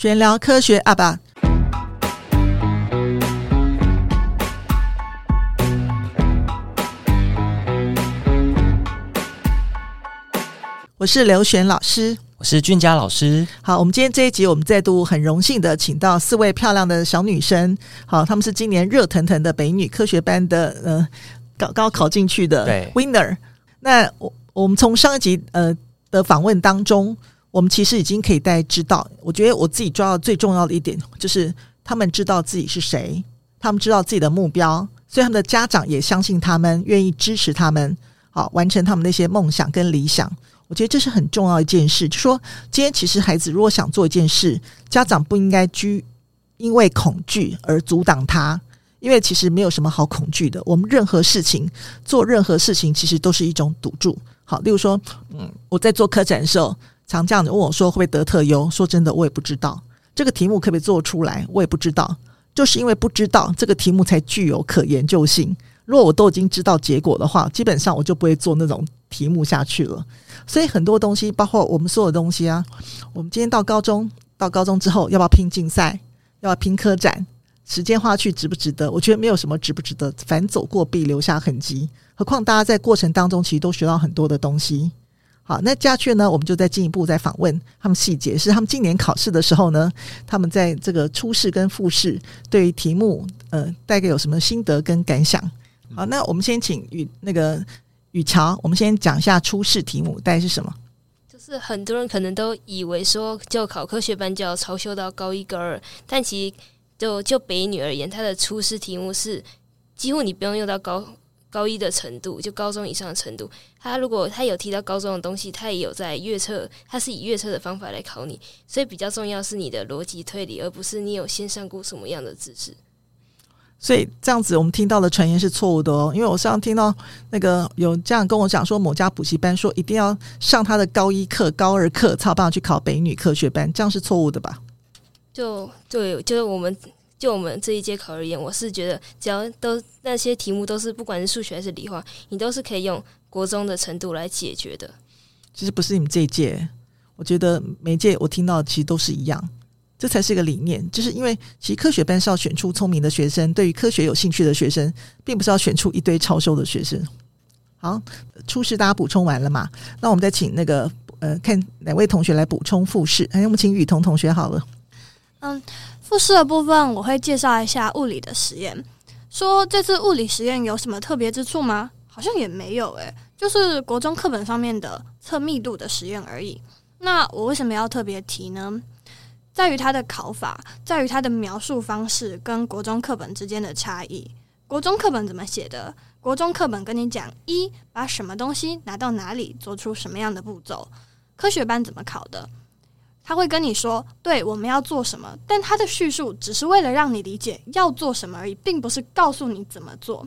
玄聊科学阿爸，我是刘璇老师，我是俊佳老师。好，我们今天这一集，我们再度很荣幸的请到四位漂亮的小女生。好，她们是今年热腾腾的北女科学班的呃高高考进去的 winner。那我我们从上一集呃的访问当中。我们其实已经可以大家知道，我觉得我自己抓到最重要的一点就是，他们知道自己是谁，他们知道自己的目标，所以他们的家长也相信他们，愿意支持他们，好完成他们那些梦想跟理想。我觉得这是很重要一件事，就说今天其实孩子如果想做一件事，家长不应该居因为恐惧而阻挡他，因为其实没有什么好恐惧的。我们任何事情做任何事情，其实都是一种赌注。好，例如说，嗯，我在做科展的时候。常这样子问我说：“会不会得特优？”说真的，我也不知道这个题目可不可以做出来，我也不知道。就是因为不知道这个题目才具有可研究性。如果我都已经知道结果的话，基本上我就不会做那种题目下去了。所以很多东西，包括我们所有东西啊，我们今天到高中，到高中之后要不要拼竞赛，要不要拼科展，时间花去值不值得？我觉得没有什么值不值得，凡走过必留下痕迹。何况大家在过程当中其实都学到很多的东西。好，那家雀呢，我们就再进一步再访问他们细节，是他们今年考试的时候呢，他们在这个初试跟复试对于题目，呃，大概有什么心得跟感想？好，那我们先请雨那个雨乔，我们先讲一下初试题目大概是什么？就是很多人可能都以为说，就考科学班就要超修到高一高二，但其实就就北女而言，她的初试题目是几乎你不用用到高。高一的程度，就高中以上的程度。他如果他有提到高中的东西，他也有在阅测，他是以阅测的方法来考你。所以比较重要是你的逻辑推理，而不是你有先上过什么样的知识。所以这样子，我们听到的传言是错误的哦。因为我上次听到那个有这样跟我讲说，某家补习班说一定要上他的高一课、高二课，才有办法去考北女科学班，这样是错误的吧？就对，就是我们。就我们这一届考而言，我是觉得只要都那些题目都是不管是数学还是理化，你都是可以用国中的程度来解决的。其实不是你们这一届，我觉得每一届我听到的其实都是一样，这才是一个理念。就是因为其实科学班是要选出聪明的学生，对于科学有兴趣的学生，并不是要选出一堆超修的学生。好，初试大家补充完了嘛？那我们再请那个呃，看哪位同学来补充复试？哎，我们请雨桐同学好了。嗯。复试的部分，我会介绍一下物理的实验。说这次物理实验有什么特别之处吗？好像也没有诶、就是国中课本上面的测密度的实验而已。那我为什么要特别提呢？在于它的考法，在于它的描述方式跟国中课本之间的差异。国中课本怎么写的？国中课本跟你讲一，把什么东西拿到哪里，做出什么样的步骤。科学班怎么考的？他会跟你说：“对，我们要做什么？”但他的叙述只是为了让你理解要做什么而已，并不是告诉你怎么做。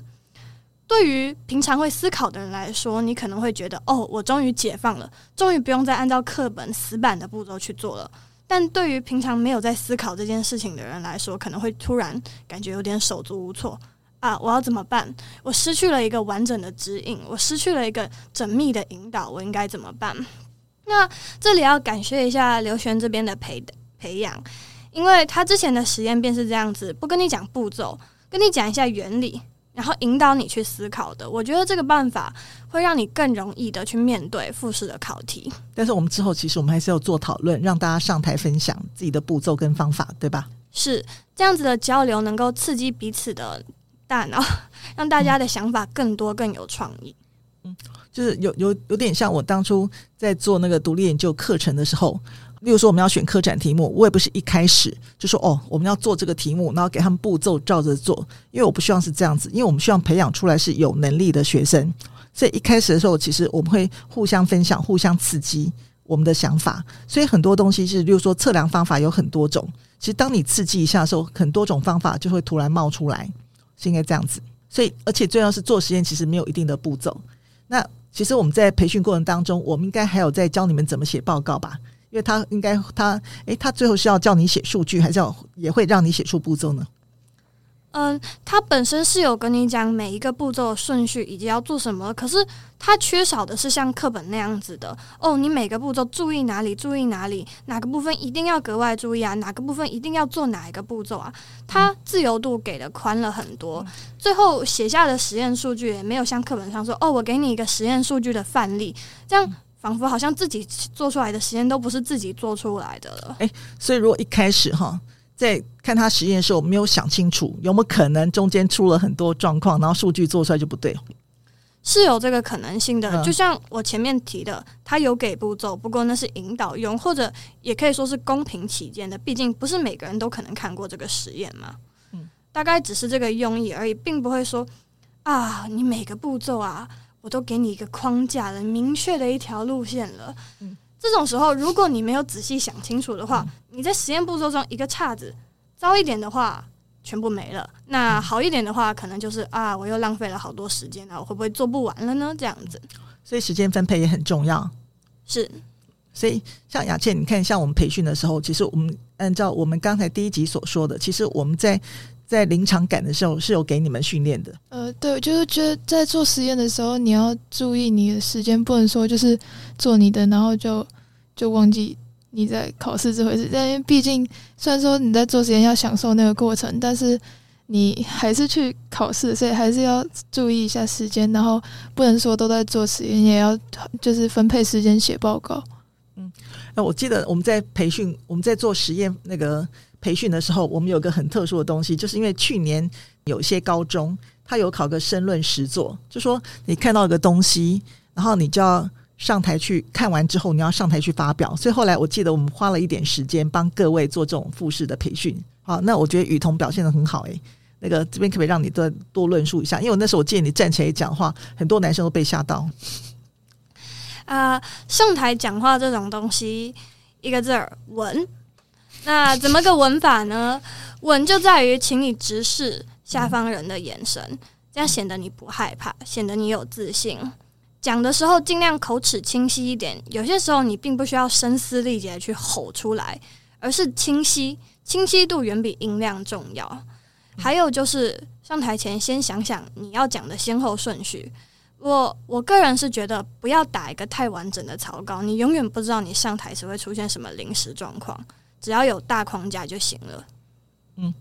对于平常会思考的人来说，你可能会觉得：“哦，我终于解放了，终于不用再按照课本死板的步骤去做了。”但对于平常没有在思考这件事情的人来说，可能会突然感觉有点手足无措啊！我要怎么办？我失去了一个完整的指引，我失去了一个缜密的引导，我应该怎么办？那这里要感谢一下刘璇这边的培培养，因为他之前的实验便是这样子，不跟你讲步骤，跟你讲一下原理，然后引导你去思考的。我觉得这个办法会让你更容易的去面对复试的考题。但是我们之后其实我们还是要做讨论，让大家上台分享自己的步骤跟方法，对吧？是这样子的交流，能够刺激彼此的大脑，让大家的想法更多、更有创意。嗯。就是有有有点像我当初在做那个独立研究课程的时候，例如说我们要选科展题目，我也不是一开始就说哦，我们要做这个题目，然后给他们步骤照着做，因为我不希望是这样子，因为我们希望培养出来是有能力的学生，所以一开始的时候，其实我们会互相分享、互相刺激我们的想法，所以很多东西是，例如说测量方法有很多种，其实当你刺激一下的时候，很多种方法就会突然冒出来，是应该这样子。所以而且最重要是做实验，其实没有一定的步骤，那。其实我们在培训过程当中，我们应该还有在教你们怎么写报告吧？因为他应该他诶，他最后是要叫你写数据，还是要也会让你写出步骤呢？嗯，它本身是有跟你讲每一个步骤的顺序以及要做什么，可是它缺少的是像课本那样子的哦。你每个步骤注意哪里，注意哪里，哪个部分一定要格外注意啊？哪个部分一定要做哪一个步骤啊？它自由度给的宽了很多，最后写下的实验数据也没有像课本上说哦，我给你一个实验数据的范例，这样仿佛好像自己做出来的实验都不是自己做出来的了。诶，所以如果一开始哈。在看他实验的时候，没有想清楚有没有可能中间出了很多状况，然后数据做出来就不对，是有这个可能性的。嗯、就像我前面提的，他有给步骤，不过那是引导用，或者也可以说是公平起见的。毕竟不是每个人都可能看过这个实验嘛。嗯，大概只是这个用意而已，并不会说啊，你每个步骤啊，我都给你一个框架了，明确的一条路线了。嗯。这种时候，如果你没有仔细想清楚的话，你在实验步骤中一个岔子，糟一点的话，全部没了；那好一点的话，可能就是啊，我又浪费了好多时间啊，我会不会做不完了呢？这样子，所以时间分配也很重要。是，所以像雅倩，你看，像我们培训的时候，其实我们按照我们刚才第一集所说的，其实我们在在临场感的时候是有给你们训练的。呃，对，就是觉得在做实验的时候，你要注意你的时间，不能说就是做你的，然后就。就忘记你在考试这回事，但因为毕竟虽然说你在做实验要享受那个过程，但是你还是去考试，所以还是要注意一下时间，然后不能说都在做实验，也要就是分配时间写报告。嗯，那我记得我们在培训，我们在做实验那个培训的时候，我们有个很特殊的东西，就是因为去年有一些高中他有考个申论实作，就说你看到一个东西，然后你就要。上台去看完之后，你要上台去发表。所以后来我记得我们花了一点时间帮各位做这种复试的培训。好，那我觉得雨桐表现得很好诶、那个这边可不可以让你多多论述一下？因为我那时候我见你站起来讲话，很多男生都被吓到。啊、上台讲话这种东西，一个字儿稳。那怎么个稳法呢？稳就在于请你直视下方人的眼神，这样显得你不害怕，显得你有自信。讲的时候尽量口齿清晰一点，有些时候你并不需要声嘶力竭去吼出来，而是清晰，清晰度远比音量重要。还有就是上台前先想想你要讲的先后顺序。我我个人是觉得不要打一个太完整的草稿，你永远不知道你上台时会出现什么临时状况，只要有大框架就行了。嗯。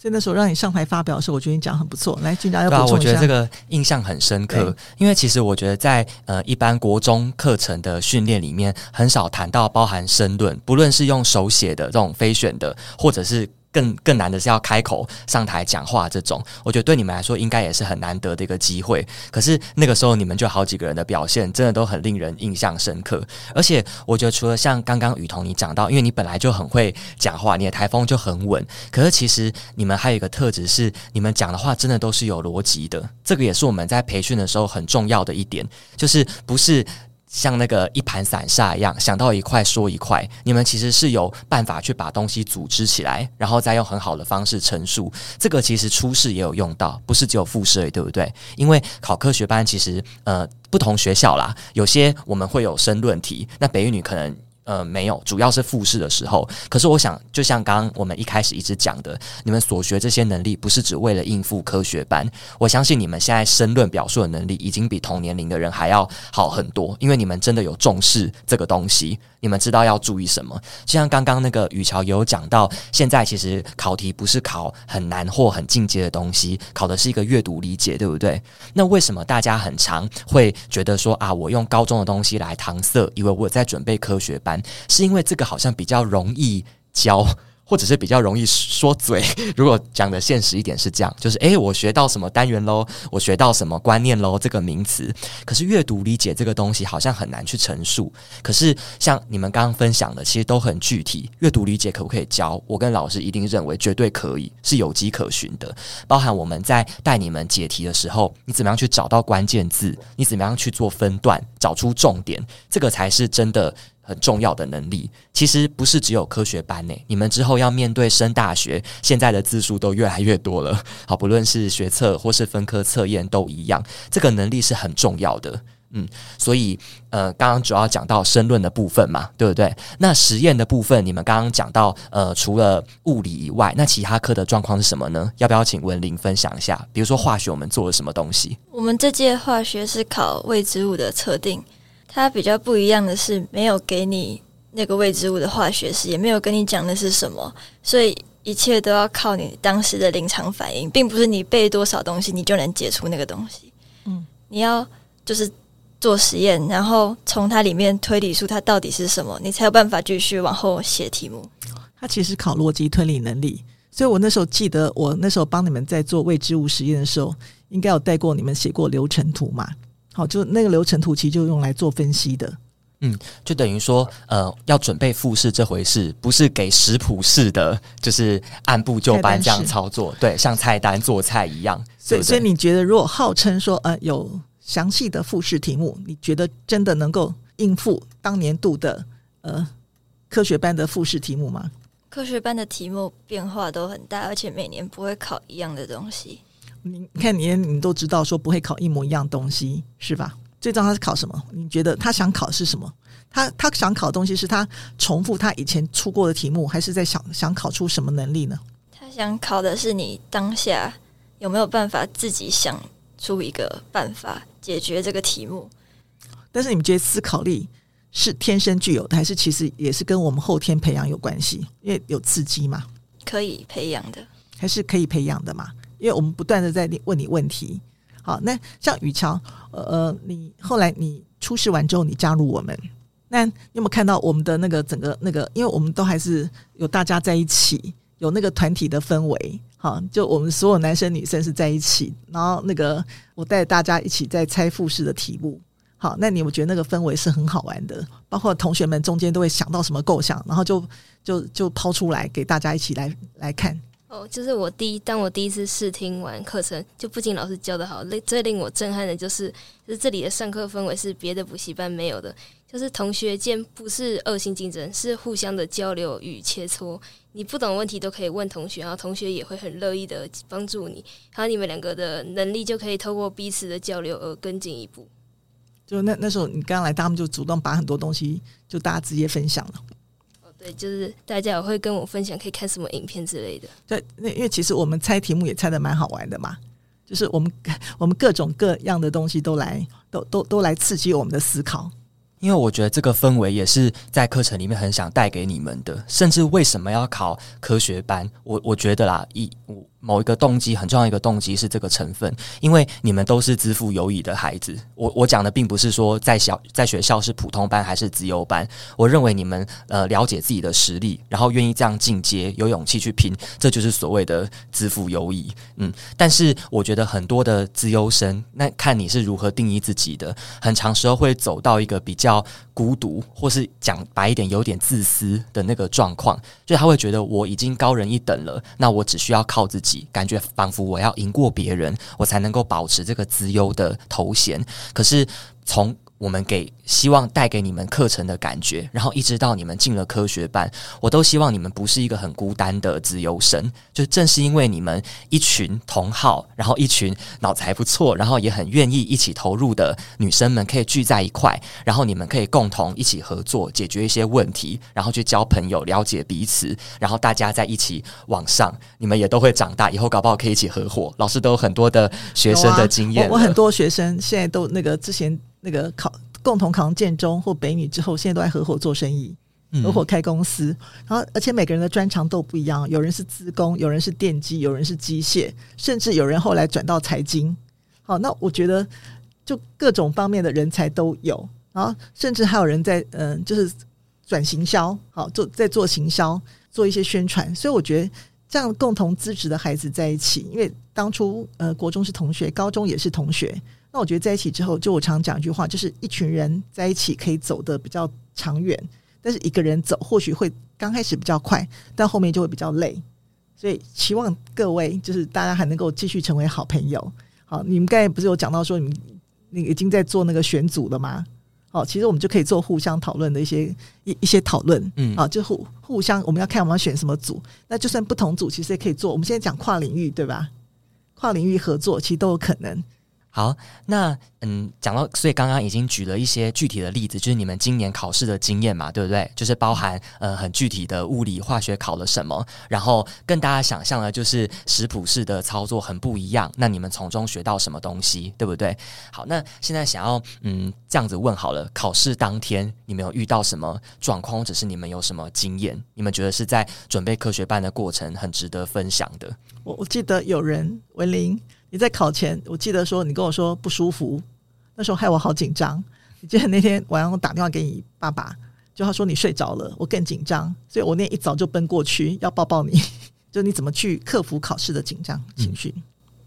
所以那时候让你上台发表的时候，我觉得你讲很不错。来，俊达要补充一下。对啊，我觉得这个印象很深刻，因为其实我觉得在呃一般国中课程的训练里面，很少谈到包含申论，不论是用手写的这种非选的，或者是。更更难的是要开口上台讲话，这种我觉得对你们来说应该也是很难得的一个机会。可是那个时候你们就好几个人的表现真的都很令人印象深刻。而且我觉得除了像刚刚雨桐你讲到，因为你本来就很会讲话，你的台风就很稳。可是其实你们还有一个特质是，你们讲的话真的都是有逻辑的。这个也是我们在培训的时候很重要的一点，就是不是。像那个一盘散沙一样，想到一块说一块。你们其实是有办法去把东西组织起来，然后再用很好的方式陈述。这个其实初试也有用到，不是只有复试，对不对？因为考科学班其实呃不同学校啦，有些我们会有申论题，那北语女可能。呃，没有，主要是复试的时候。可是我想，就像刚刚我们一开始一直讲的，你们所学这些能力，不是只为了应付科学班。我相信你们现在申论表述的能力，已经比同年龄的人还要好很多，因为你们真的有重视这个东西。你们知道要注意什么？就像刚刚那个雨桥也有讲到，现在其实考题不是考很难或很进阶的东西，考的是一个阅读理解，对不对？那为什么大家很常会觉得说啊，我用高中的东西来搪塞，以为我在准备科学班，是因为这个好像比较容易教。或者是比较容易说嘴，如果讲的现实一点是这样，就是诶，我学到什么单元喽，我学到什么观念喽，这个名词。可是阅读理解这个东西好像很难去陈述。可是像你们刚刚分享的，其实都很具体。阅读理解可不可以教？我跟老师一定认为绝对可以，是有迹可循的。包含我们在带你们解题的时候，你怎么样去找到关键字？你怎么样去做分段，找出重点？这个才是真的。很重要的能力，其实不是只有科学班内，你们之后要面对升大学，现在的字数都越来越多了。好，不论是学测或是分科测验都一样，这个能力是很重要的。嗯，所以呃，刚刚主要讲到申论的部分嘛，对不对？那实验的部分，你们刚刚讲到呃，除了物理以外，那其他科的状况是什么呢？要不要请文玲分享一下？比如说化学，我们做了什么东西？我们这届化学是考未知物的测定，它比较不一样的是，没有给你那个未知物的化学式，也没有跟你讲那是什么，所以一切都要靠你当时的临场反应，并不是你背多少东西你就能解出那个东西。嗯，你要就是。做实验，然后从它里面推理出它到底是什么，你才有办法继续往后写题目。它其实考逻辑推理能力，所以我那时候记得，我那时候帮你们在做未知物实验的时候，应该有带过你们写过流程图嘛？好，就那个流程图其实就用来做分析的。嗯，就等于说，呃，要准备复试这回事，不是给食谱式的，就是按部就班这样操作，对，像菜单做菜一样。所以，所以你觉得，如果号称说，呃，有。详细的复试题目，你觉得真的能够应付当年度的呃科学班的复试题目吗？科学班的题目变化都很大，而且每年不会考一样的东西。你看，你你都知道说不会考一模一样东西，是吧？最重要他是考什么？你觉得他想考是什么？他他想考的东西是他重复他以前出过的题目，还是在想想考出什么能力呢？他想考的是你当下有没有办法自己想出一个办法。解决这个题目，但是你们觉得思考力是天生具有的，还是其实也是跟我们后天培养有关系？因为有刺激嘛，可以培养的，还是可以培养的嘛？因为我们不断的在问你问题。好，那像雨乔，呃呃，你后来你初试完之后，你加入我们，那你有没有看到我们的那个整个那个？因为我们都还是有大家在一起，有那个团体的氛围。好，就我们所有男生女生是在一起，然后那个我带大家一起在猜复试的题目。好，那你我觉得那个氛围是很好玩的，包括同学们中间都会想到什么构想，然后就就就抛出来给大家一起来来看。哦，就是我第一，当我第一次试听完课程，就不仅老师教得好，最令我震撼的就是，就是这里的上课氛围是别的补习班没有的，就是同学间不是恶性竞争，是互相的交流与切磋。你不懂问题都可以问同学，然后同学也会很乐意的帮助你，然后你们两个的能力就可以透过彼此的交流而更进一步。就那那时候你刚来，他们就主动把很多东西就大家直接分享了。对，就是大家也会跟我分享可以看什么影片之类的。对，那因为其实我们猜题目也猜的蛮好玩的嘛，就是我们我们各种各样的东西都来都都都来刺激我们的思考。因为我觉得这个氛围也是在课程里面很想带给你们的，甚至为什么要考科学班？我我觉得啦，一我。某一个动机很重要，一个动机是这个成分，因为你们都是资赋优异的孩子。我我讲的并不是说在小在学校是普通班还是资优班，我认为你们呃了解自己的实力，然后愿意这样进阶，有勇气去拼，这就是所谓的资赋优异。嗯，但是我觉得很多的资优生，那看你是如何定义自己的，很长时候会走到一个比较孤独，或是讲白一点，有点自私的那个状况，就他会觉得我已经高人一等了，那我只需要靠自己。感觉仿佛我要赢过别人，我才能够保持这个资优的头衔。可是从我们给希望带给你们课程的感觉，然后一直到你们进了科学班，我都希望你们不是一个很孤单的自由生。就正是因为你们一群同好，然后一群脑子还不错，然后也很愿意一起投入的女生们，可以聚在一块，然后你们可以共同一起合作，解决一些问题，然后去交朋友，了解彼此，然后大家在一起往上，你们也都会长大，以后搞不好可以一起合伙。老师都有很多的学生的经验，我很多学生现在都那个之前。那个考共同考建中或北女之后，现在都在合伙做生意，合伙开公司。然后，而且每个人的专长都不一样，有人是资工，有人是电机，有人是机械，甚至有人后来转到财经。好，那我觉得就各种方面的人才都有。然后，甚至还有人在嗯，就是转行销，好做在做行销，做一些宣传。所以我觉得这样共同资质的孩子在一起，因为当初呃国中是同学，高中也是同学。那我觉得在一起之后，就我常讲一句话，就是一群人在一起可以走得比较长远，但是一个人走或许会刚开始比较快，但后面就会比较累。所以希望各位就是大家还能够继续成为好朋友。好，你们刚才不是有讲到说你们那个已经在做那个选组了吗？好，其实我们就可以做互相讨论的一些一一些讨论，嗯，啊，就互互相我们要看我们要选什么组，那就算不同组，其实也可以做。我们现在讲跨领域，对吧？跨领域合作其实都有可能。好，那嗯，讲到，所以刚刚已经举了一些具体的例子，就是你们今年考试的经验嘛，对不对？就是包含呃很具体的物理、化学考了什么，然后跟大家想象的，就是食谱式的操作很不一样。那你们从中学到什么东西，对不对？好，那现在想要嗯这样子问好了，考试当天你们有遇到什么状况，或者是你们有什么经验？你们觉得是在准备科学班的过程很值得分享的？我我记得有人文玲。你在考前，我记得说你跟我说不舒服，那时候害我好紧张。你记得那天晚上我打电话给你爸爸，就他说你睡着了，我更紧张，所以我那天一早就奔过去要抱抱你。就你怎么去克服考试的紧张情绪？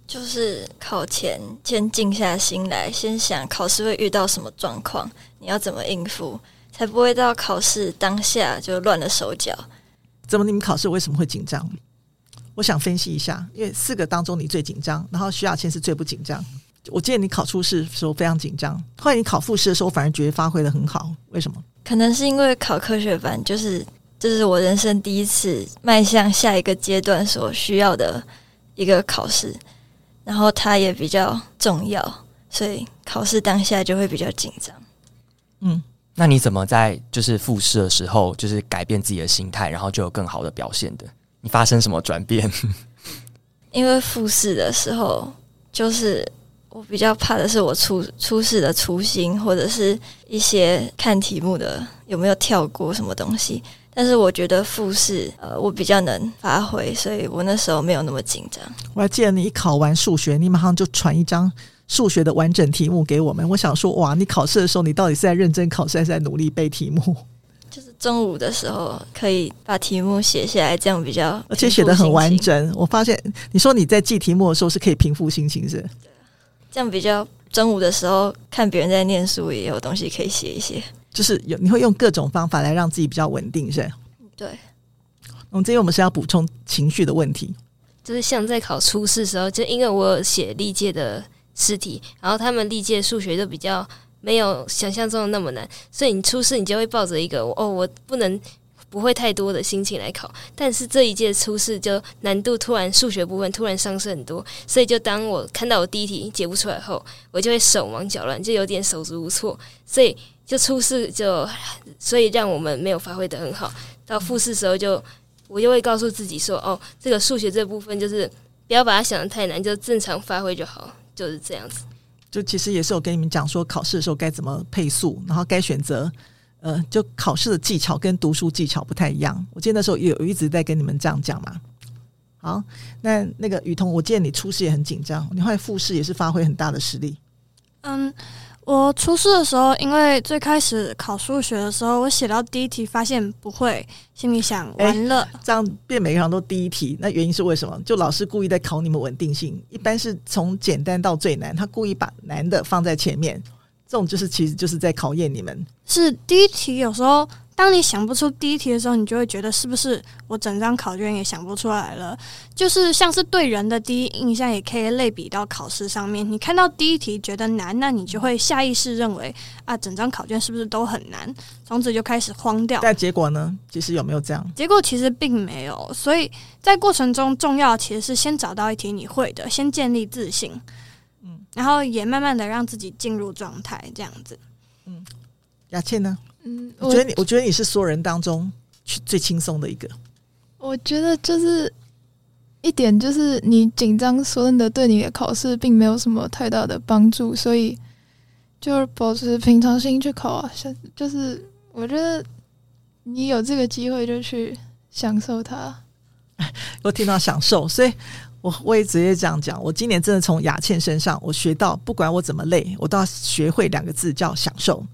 就是考前先静下心来，先想考试会遇到什么状况，你要怎么应付，才不会到考试当下就乱了手脚。怎么你们考试为什么会紧张？我想分析一下，因为四个当中你最紧张，然后徐雅倩是最不紧张。我记得你考初试的时候非常紧张，后来你考复试的时候反而觉得发挥的很好，为什么？可能是因为考科学班，就是这是我人生第一次迈向下一个阶段所需要的一个考试，然后它也比较重要，所以考试当下就会比较紧张。嗯，那你怎么在就是复试的时候，就是改变自己的心态，然后就有更好的表现的？你发生什么转变？因为复试的时候，就是我比较怕的是我初初试的粗心，或者是一些看题目的有没有跳过什么东西。但是我觉得复试，呃，我比较能发挥，所以我那时候没有那么紧张。我还记得你一考完数学，你马上就传一张数学的完整题目给我们。我想说，哇，你考试的时候，你到底是在认真考试，还是在努力背题目？就是中午的时候可以把题目写下来，这样比较而且写的很完整。我发现你说你在记题目的时候是可以平复心情，是？对，这样比较中午的时候看别人在念书，也有东西可以写一写。就是有你会用各种方法来让自己比较稳定，是？对。我们这边我们是要补充情绪的问题，就是像在考初试的时候，就因为我有写历届的试题，然后他们历届数学都比较。没有想象中的那么难，所以你初试你就会抱着一个哦，我不能不会太多的心情来考。但是这一届初试就难度突然数学部分突然上升很多，所以就当我看到我第一题解不出来后，我就会手忙脚乱，就有点手足无措。所以就初试就所以让我们没有发挥得很好。到复试时候就我就会告诉自己说哦，这个数学这部分就是不要把它想得太难，就正常发挥就好，就是这样子。就其实也是我跟你们讲说，考试的时候该怎么配速，然后该选择，呃，就考试的技巧跟读书技巧不太一样。我记得那时候也有一直在跟你们这样讲嘛。好，那那个雨桐，我记得你初试也很紧张，你后来复试也是发挥很大的实力。嗯。我初试的时候，因为最开始考数学的时候，我写到第一题发现不会，心里想完了，这样变每个人都第一题，那原因是为什么？就老师故意在考你们稳定性，一般是从简单到最难，他故意把难的放在前面，这种就是其实就是在考验你们。是第一题有时候。当你想不出第一题的时候，你就会觉得是不是我整张考卷也想不出来了？就是像是对人的第一印象，也可以类比到考试上面。你看到第一题觉得难，那你就会下意识认为啊，整张考卷是不是都很难？从此就开始慌掉。但结果呢？其实有没有这样？结果其实并没有。所以在过程中，重要其实是先找到一题你会的，先建立自信，嗯，然后也慢慢的让自己进入状态，这样子。嗯，雅倩呢？嗯，我觉得你，我觉得你是所有人当中最轻松的一个。我觉得就是一点，就是你紧张，说真的，对你的考试并没有什么太大的帮助，所以就是保持平常心去考啊。像就是我觉得你有这个机会，就去享受它。我听到享受，所以我我也直接这样讲。我今年真的从雅倩身上，我学到，不管我怎么累，我都要学会两个字，叫享受。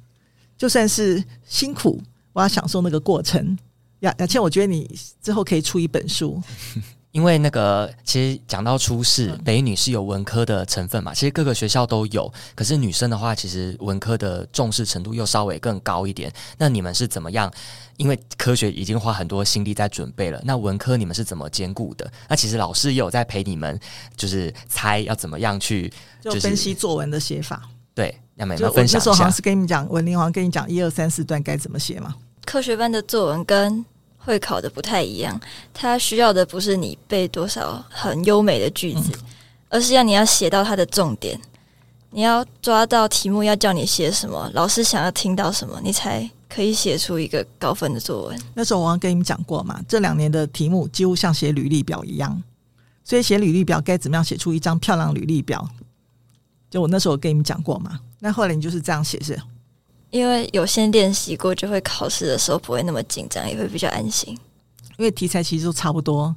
就算是辛苦，我要享受那个过程。雅雅倩，我觉得你之后可以出一本书，因为那个其实讲到初试，嗯、北女是有文科的成分嘛，其实各个学校都有。可是女生的话，其实文科的重视程度又稍微更高一点。那你们是怎么样？因为科学已经花很多心力在准备了，那文科你们是怎么兼顾的？那其实老师也有在陪你们，就是猜要怎么样去，就是、就分析作文的写法。对。要没有分享一下。那时候好像是跟你们讲，文林好像跟你讲一二三四段该怎么写嘛。科学班的作文跟会考的不太一样，它需要的不是你背多少很优美的句子，嗯、而是要你要写到它的重点。你要抓到题目要叫你写什么，老师想要听到什么，你才可以写出一个高分的作文。那时候我刚跟你们讲过嘛，这两年的题目几乎像写履历表一样，所以写履历表该怎么样写出一张漂亮履历表？就我那时候跟你们讲过嘛。那后来你就是这样写是？因为有先练习过，就会考试的时候不会那么紧张，也会比较安心。因为题材其实都差不多。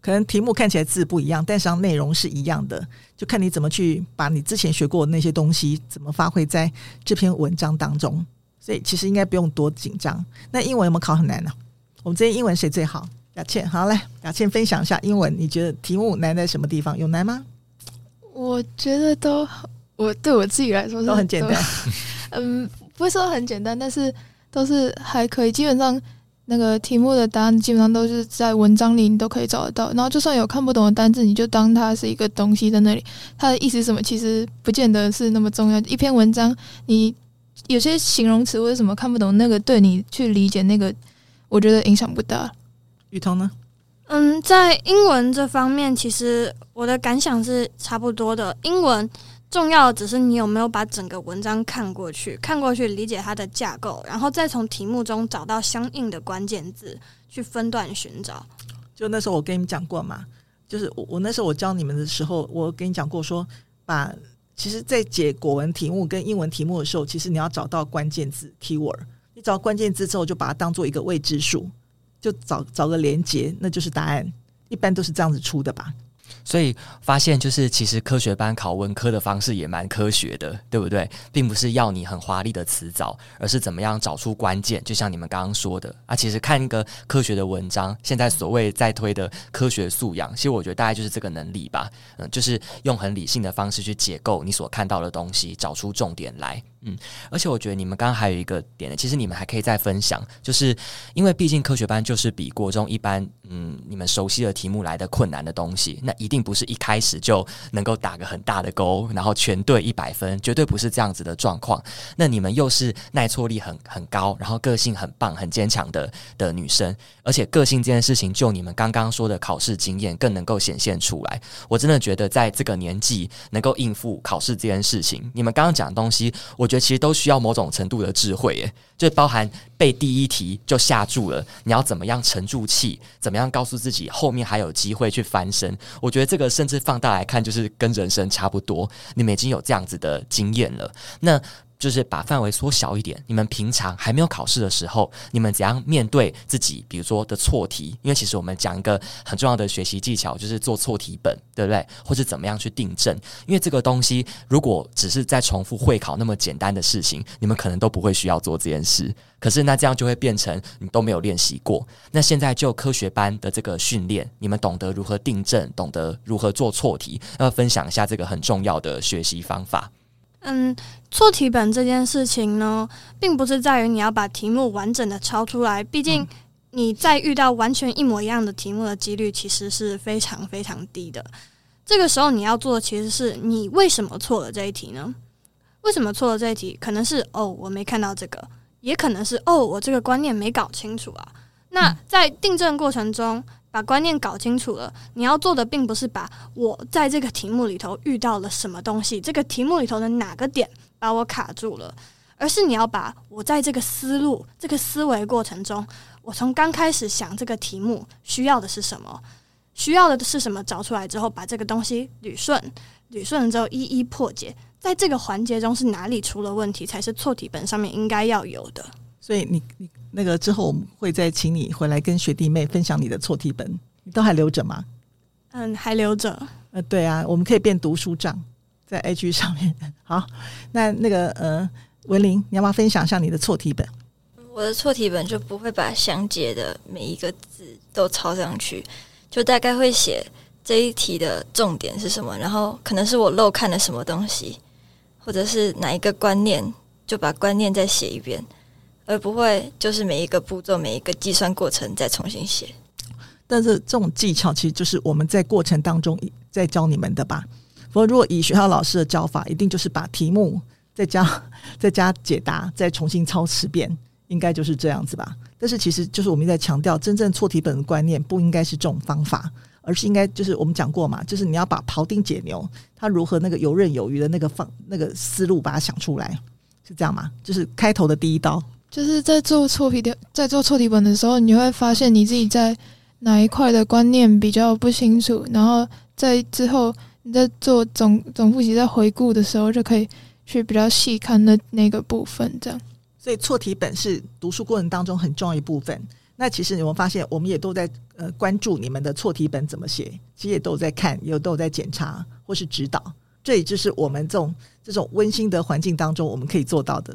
可能题目看起来字不一样，但实际上内容是一样的，就看你怎么去把你之前学过的那些东西怎么发挥在这篇文章当中。所以其实应该不用多紧张。那英文有没有考很难呢？我们这些英文谁最好？雅倩，好来，雅倩分享一下英文，你觉得题目难在什么地方？有难吗？我觉得都，我对我自己来说都很简单。嗯，不会说很简单，但是都是还可以，基本上。那个题目的答案基本上都是在文章里，你都可以找得到。然后就算有看不懂的单字，你就当它是一个东西在那里，它的意思是什么，其实不见得是那么重要。一篇文章，你有些形容词或者什么看不懂，那个对你去理解那个，我觉得影响不大。雨桐呢？嗯，在英文这方面，其实我的感想是差不多的。英文。重要的只是你有没有把整个文章看过去，看过去理解它的架构，然后再从题目中找到相应的关键字去分段寻找。就那时候我跟你们讲过嘛，就是我我那时候我教你们的时候，我跟你讲过说，把其实，在解国文题目跟英文题目的时候，其实你要找到关键字 keyword，你找到关键字之后，就把它当做一个未知数，就找找个连接，那就是答案。一般都是这样子出的吧。所以发现，就是其实科学班考文科的方式也蛮科学的，对不对？并不是要你很华丽的词藻，而是怎么样找出关键。就像你们刚刚说的啊，其实看一个科学的文章，现在所谓在推的科学素养，其实我觉得大概就是这个能力吧。嗯，就是用很理性的方式去解构你所看到的东西，找出重点来。嗯，而且我觉得你们刚刚还有一个点呢，其实你们还可以再分享，就是因为毕竟科学班就是比国中一般，嗯，你们熟悉的题目来的困难的东西，那一定不是一开始就能够打个很大的勾，然后全对一百分，绝对不是这样子的状况。那你们又是耐挫力很很高，然后个性很棒、很坚强的的女生，而且个性这件事情，就你们刚刚说的考试经验更能够显现出来。我真的觉得在这个年纪能够应付考试这件事情，你们刚刚讲的东西，我。觉得其实都需要某种程度的智慧，耶，就包含被第一题就吓住了，你要怎么样沉住气，怎么样告诉自己后面还有机会去翻身？我觉得这个甚至放大来看，就是跟人生差不多。你们已经有这样子的经验了，那。就是把范围缩小一点。你们平常还没有考试的时候，你们怎样面对自己？比如说的错题，因为其实我们讲一个很重要的学习技巧，就是做错题本，对不对？或是怎么样去订正？因为这个东西如果只是在重复会考那么简单的事情，你们可能都不会需要做这件事。可是那这样就会变成你都没有练习过。那现在就科学班的这个训练，你们懂得如何订正，懂得如何做错题，要分享一下这个很重要的学习方法。嗯，错题本这件事情呢，并不是在于你要把题目完整的抄出来。毕竟你在遇到完全一模一样的题目的几率，其实是非常非常低的。这个时候你要做的其实是，你为什么错了这一题呢？为什么错了这一题？可能是哦，我没看到这个，也可能是哦，我这个观念没搞清楚啊。那在订正过程中。把观念搞清楚了，你要做的并不是把我在这个题目里头遇到了什么东西，这个题目里头的哪个点把我卡住了，而是你要把我在这个思路、这个思维过程中，我从刚开始想这个题目需要的是什么，需要的是什么，找出来之后，把这个东西捋顺，捋顺了之后一一破解，在这个环节中是哪里出了问题，才是错题本上面应该要有的。所以你你。那个之后我们会再请你回来跟学弟妹分享你的错题本，你都还留着吗？嗯，还留着。呃，对啊，我们可以变读书账在 IG 上面。好，那那个呃，文玲，你要不要分享一下你的错题本？我的错题本就不会把详解的每一个字都抄上去，就大概会写这一题的重点是什么，然后可能是我漏看了什么东西，或者是哪一个观念，就把观念再写一遍。而不会就是每一个步骤、每一个计算过程再重新写。但是这种技巧其实就是我们在过程当中在教你们的吧？不过如果以学校老师的教法，一定就是把题目再加再加解答，再重新抄十遍，应该就是这样子吧。但是其实就是我们在强调，真正错题本的观念不应该是这种方法，而是应该就是我们讲过嘛，就是你要把庖丁解牛，他如何那个游刃有余的那个方那个思路把它想出来，是这样吗？就是开头的第一刀，就是在做错题的，在做错题本的时候，你会发现你自己在哪一块的观念比较不清楚，然后在之后你在做总总复习、在回顾的时候，就可以去比较细看那那个部分，这样。所以错题本是读书过程当中很重要一部分。那其实你们发现，我们也都在呃关注你们的错题本怎么写，其实也都在看，也都有在检查或是指导。这也就是我们这种这种温馨的环境当中，我们可以做到的。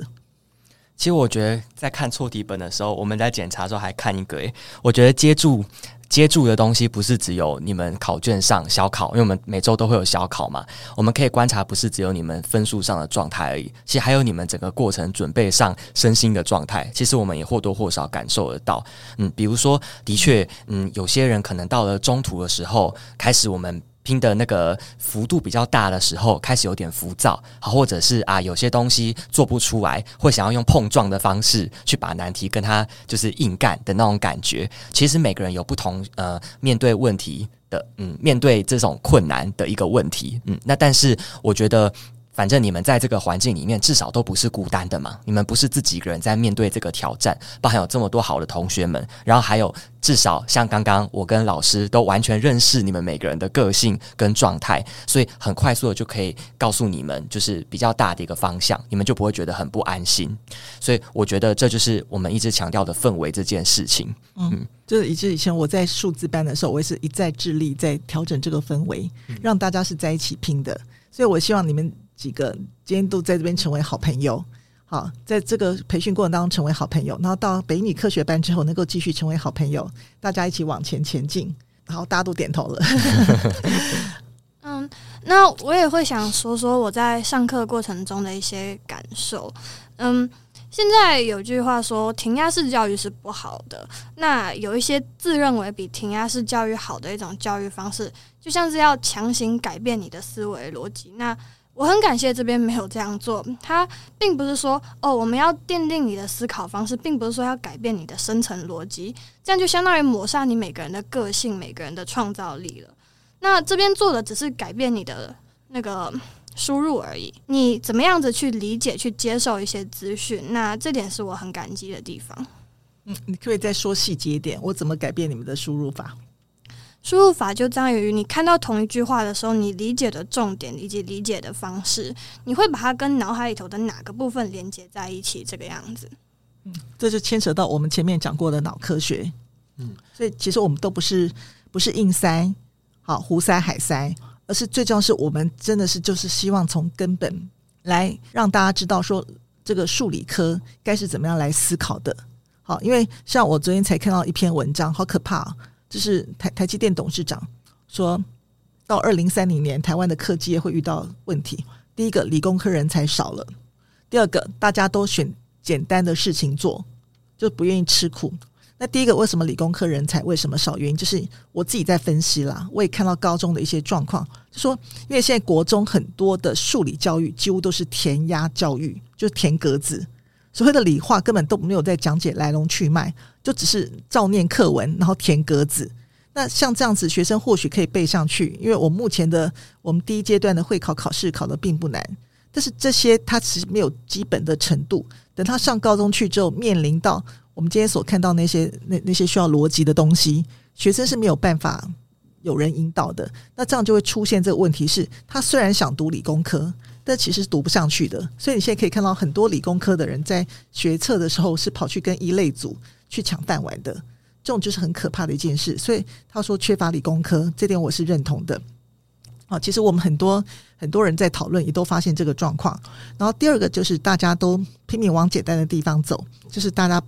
其实我觉得在看错题本的时候，我们在检查的时候还看一个，诶，我觉得接住。接住的东西不是只有你们考卷上小考，因为我们每周都会有小考嘛。我们可以观察，不是只有你们分数上的状态而已，其实还有你们整个过程准备上身心的状态。其实我们也或多或少感受得到。嗯，比如说，的确，嗯，有些人可能到了中途的时候，开始我们。拼的那个幅度比较大的时候，开始有点浮躁，好，或者是啊，有些东西做不出来，会想要用碰撞的方式去把难题跟他就是硬干的那种感觉。其实每个人有不同呃面对问题的，嗯，面对这种困难的一个问题，嗯，那但是我觉得。反正你们在这个环境里面，至少都不是孤单的嘛。你们不是自己一个人在面对这个挑战，包含有这么多好的同学们，然后还有至少像刚刚我跟老师都完全认识你们每个人的个性跟状态，所以很快速的就可以告诉你们，就是比较大的一个方向，你们就不会觉得很不安心。所以我觉得这就是我们一直强调的氛围这件事情。嗯，嗯就是以以前我在数字班的时候，我也是一再致力在调整这个氛围，让大家是在一起拼的。所以我希望你们。几个今天都在这边成为好朋友，好，在这个培训过程当中成为好朋友，然后到北女科学班之后能够继续成为好朋友，大家一起往前前进。然后大家都点头了。嗯，那我也会想说说我在上课过程中的一些感受。嗯，现在有句话说填鸭式教育是不好的，那有一些自认为比填鸭式教育好的一种教育方式，就像是要强行改变你的思维逻辑。那我很感谢这边没有这样做，他并不是说哦，我们要奠定你的思考方式，并不是说要改变你的深层逻辑，这样就相当于抹杀你每个人的个性、每个人的创造力了。那这边做的只是改变你的那个输入而已，你怎么样子去理解、去接受一些资讯，那这点是我很感激的地方。嗯，你可不可以再说细节一点，我怎么改变你们的输入法？输入法就在于你看到同一句话的时候，你理解的重点以及理解的方式，你会把它跟脑海里头的哪个部分连接在一起？这个样子，嗯，这就牵扯到我们前面讲过的脑科学，嗯，所以其实我们都不是不是硬塞，好胡塞海塞，而是最重要是我们真的是就是希望从根本来让大家知道说这个数理科该是怎么样来思考的。好，因为像我昨天才看到一篇文章，好可怕啊。就是台台积电董事长说，到二零三零年，台湾的科技业会遇到问题。第一个，理工科人才少了；第二个，大家都选简单的事情做，就不愿意吃苦。那第一个，为什么理工科人才为什么少？原因就是我自己在分析啦，我也看到高中的一些状况，就说因为现在国中很多的数理教育几乎都是填鸭教育，就填格子。所谓的理化根本都没有在讲解来龙去脉，就只是照念课文，然后填格子。那像这样子，学生或许可以背上去，因为我目前的我们第一阶段的会考考试考得并不难，但是这些他其实没有基本的程度。等他上高中去之后，面临到我们今天所看到那些那那些需要逻辑的东西，学生是没有办法有人引导的。那这样就会出现这个问题是，他虽然想读理工科。但其实是读不上去的，所以你现在可以看到很多理工科的人在学测的时候是跑去跟一类组去抢饭碗的，这种就是很可怕的一件事。所以他说缺乏理工科，这点我是认同的。啊，其实我们很多很多人在讨论，也都发现这个状况。然后第二个就是大家都拼命往简单的地方走，就是大家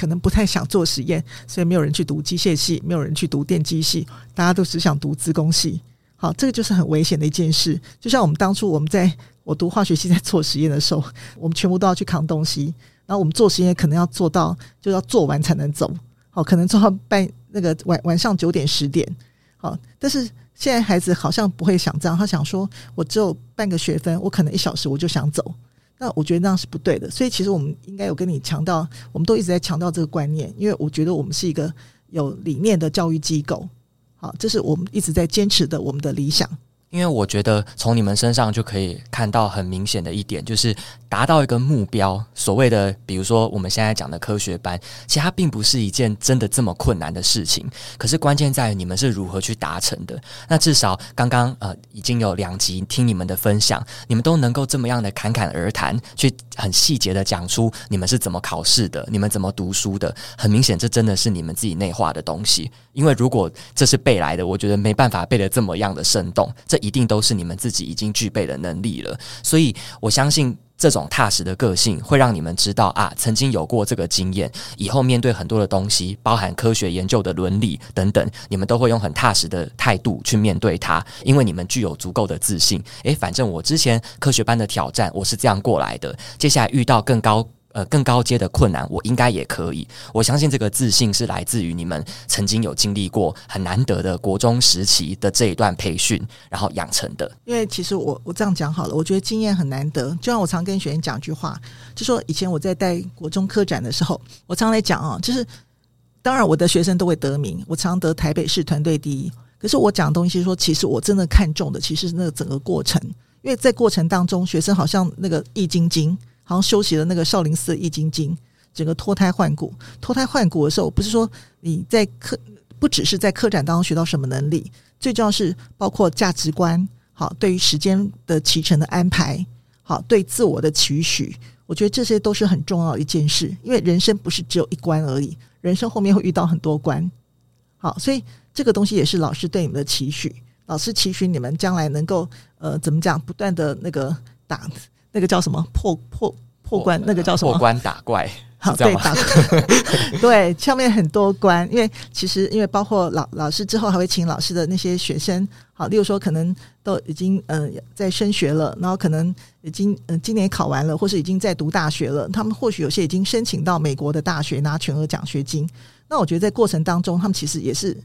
可能不太想做实验，所以没有人去读机械系，没有人去读电机系，大家都只想读资工系。好，这个就是很危险的一件事。就像我们当初我们在我读化学系在做实验的时候，我们全部都要去扛东西，然后我们做实验可能要做到就要做完才能走，好，可能做到半那个晚晚上九点十点，好，但是现在孩子好像不会想这样，他想说我只有半个学分，我可能一小时我就想走，那我觉得那样是不对的。所以其实我们应该有跟你强调，我们都一直在强调这个观念，因为我觉得我们是一个有理念的教育机构。好，这是我们一直在坚持的我们的理想。因为我觉得从你们身上就可以看到很明显的一点，就是达到一个目标。所谓的，比如说我们现在讲的科学班，其实它并不是一件真的这么困难的事情。可是关键在于你们是如何去达成的。那至少刚刚呃已经有两集听你们的分享，你们都能够这么样的侃侃而谈，去很细节的讲出你们是怎么考试的，你们怎么读书的。很明显，这真的是你们自己内化的东西。因为如果这是背来的，我觉得没办法背得这么样的生动。这一定都是你们自己已经具备的能力了，所以我相信这种踏实的个性会让你们知道啊，曾经有过这个经验，以后面对很多的东西，包含科学研究的伦理等等，你们都会用很踏实的态度去面对它，因为你们具有足够的自信。诶，反正我之前科学班的挑战我是这样过来的，接下来遇到更高。呃，更高阶的困难，我应该也可以。我相信这个自信是来自于你们曾经有经历过很难得的国中时期的这一段培训，然后养成的。因为其实我我这样讲好了，我觉得经验很难得。就像我常跟学员讲一句话，就说以前我在带国中科展的时候，我常来讲啊，就是当然我的学生都会得名，我常得台北市团队第一。可是我讲东西说，其实我真的看重的其实是那个整个过程，因为在过程当中，学生好像那个易筋经。好像修习了那个少林寺的易筋经，整个脱胎换骨。脱胎换骨的时候，不是说你在课，不只是在科展当中学到什么能力，最重要是包括价值观，好，对于时间的期程的安排，好，对自我的期许，我觉得这些都是很重要的一件事。因为人生不是只有一关而已，人生后面会遇到很多关。好，所以这个东西也是老师对你们的期许，老师期许你们将来能够呃，怎么讲，不断的那个打。那个叫什么破破破关？那个叫什么？破关打怪。好，对，打怪。对，上面很多关。因为其实，因为包括老老师之后还会请老师的那些学生，好，例如说可能都已经嗯、呃、在升学了，然后可能已经嗯、呃、今年考完了，或是已经在读大学了。他们或许有些已经申请到美国的大学拿全额奖学金。那我觉得在过程当中，他们其实也是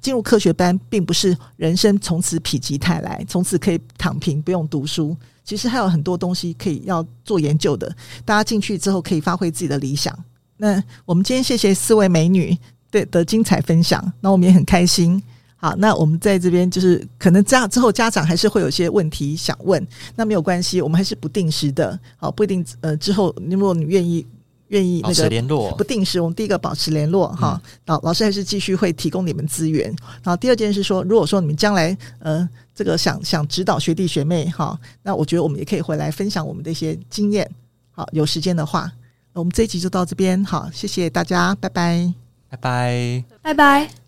进入科学班，并不是人生从此否极泰来，从此可以躺平不用读书。其实还有很多东西可以要做研究的。大家进去之后可以发挥自己的理想。那我们今天谢谢四位美女对的精彩分享，那我们也很开心。好，那我们在这边就是可能这样之后家长还是会有些问题想问，那没有关系，我们还是不定时的，好，不一定呃之后如果你愿意。愿意那个联络不定时，我们第一个保持联络哈。老老师还是继续会提供你们资源。然后第二件事说，如果说你们将来呃这个想想指导学弟学妹哈，那我觉得我们也可以回来分享我们的一些经验。好，有时间的话，我们这一集就到这边。好，谢谢大家，拜拜，拜拜，拜拜。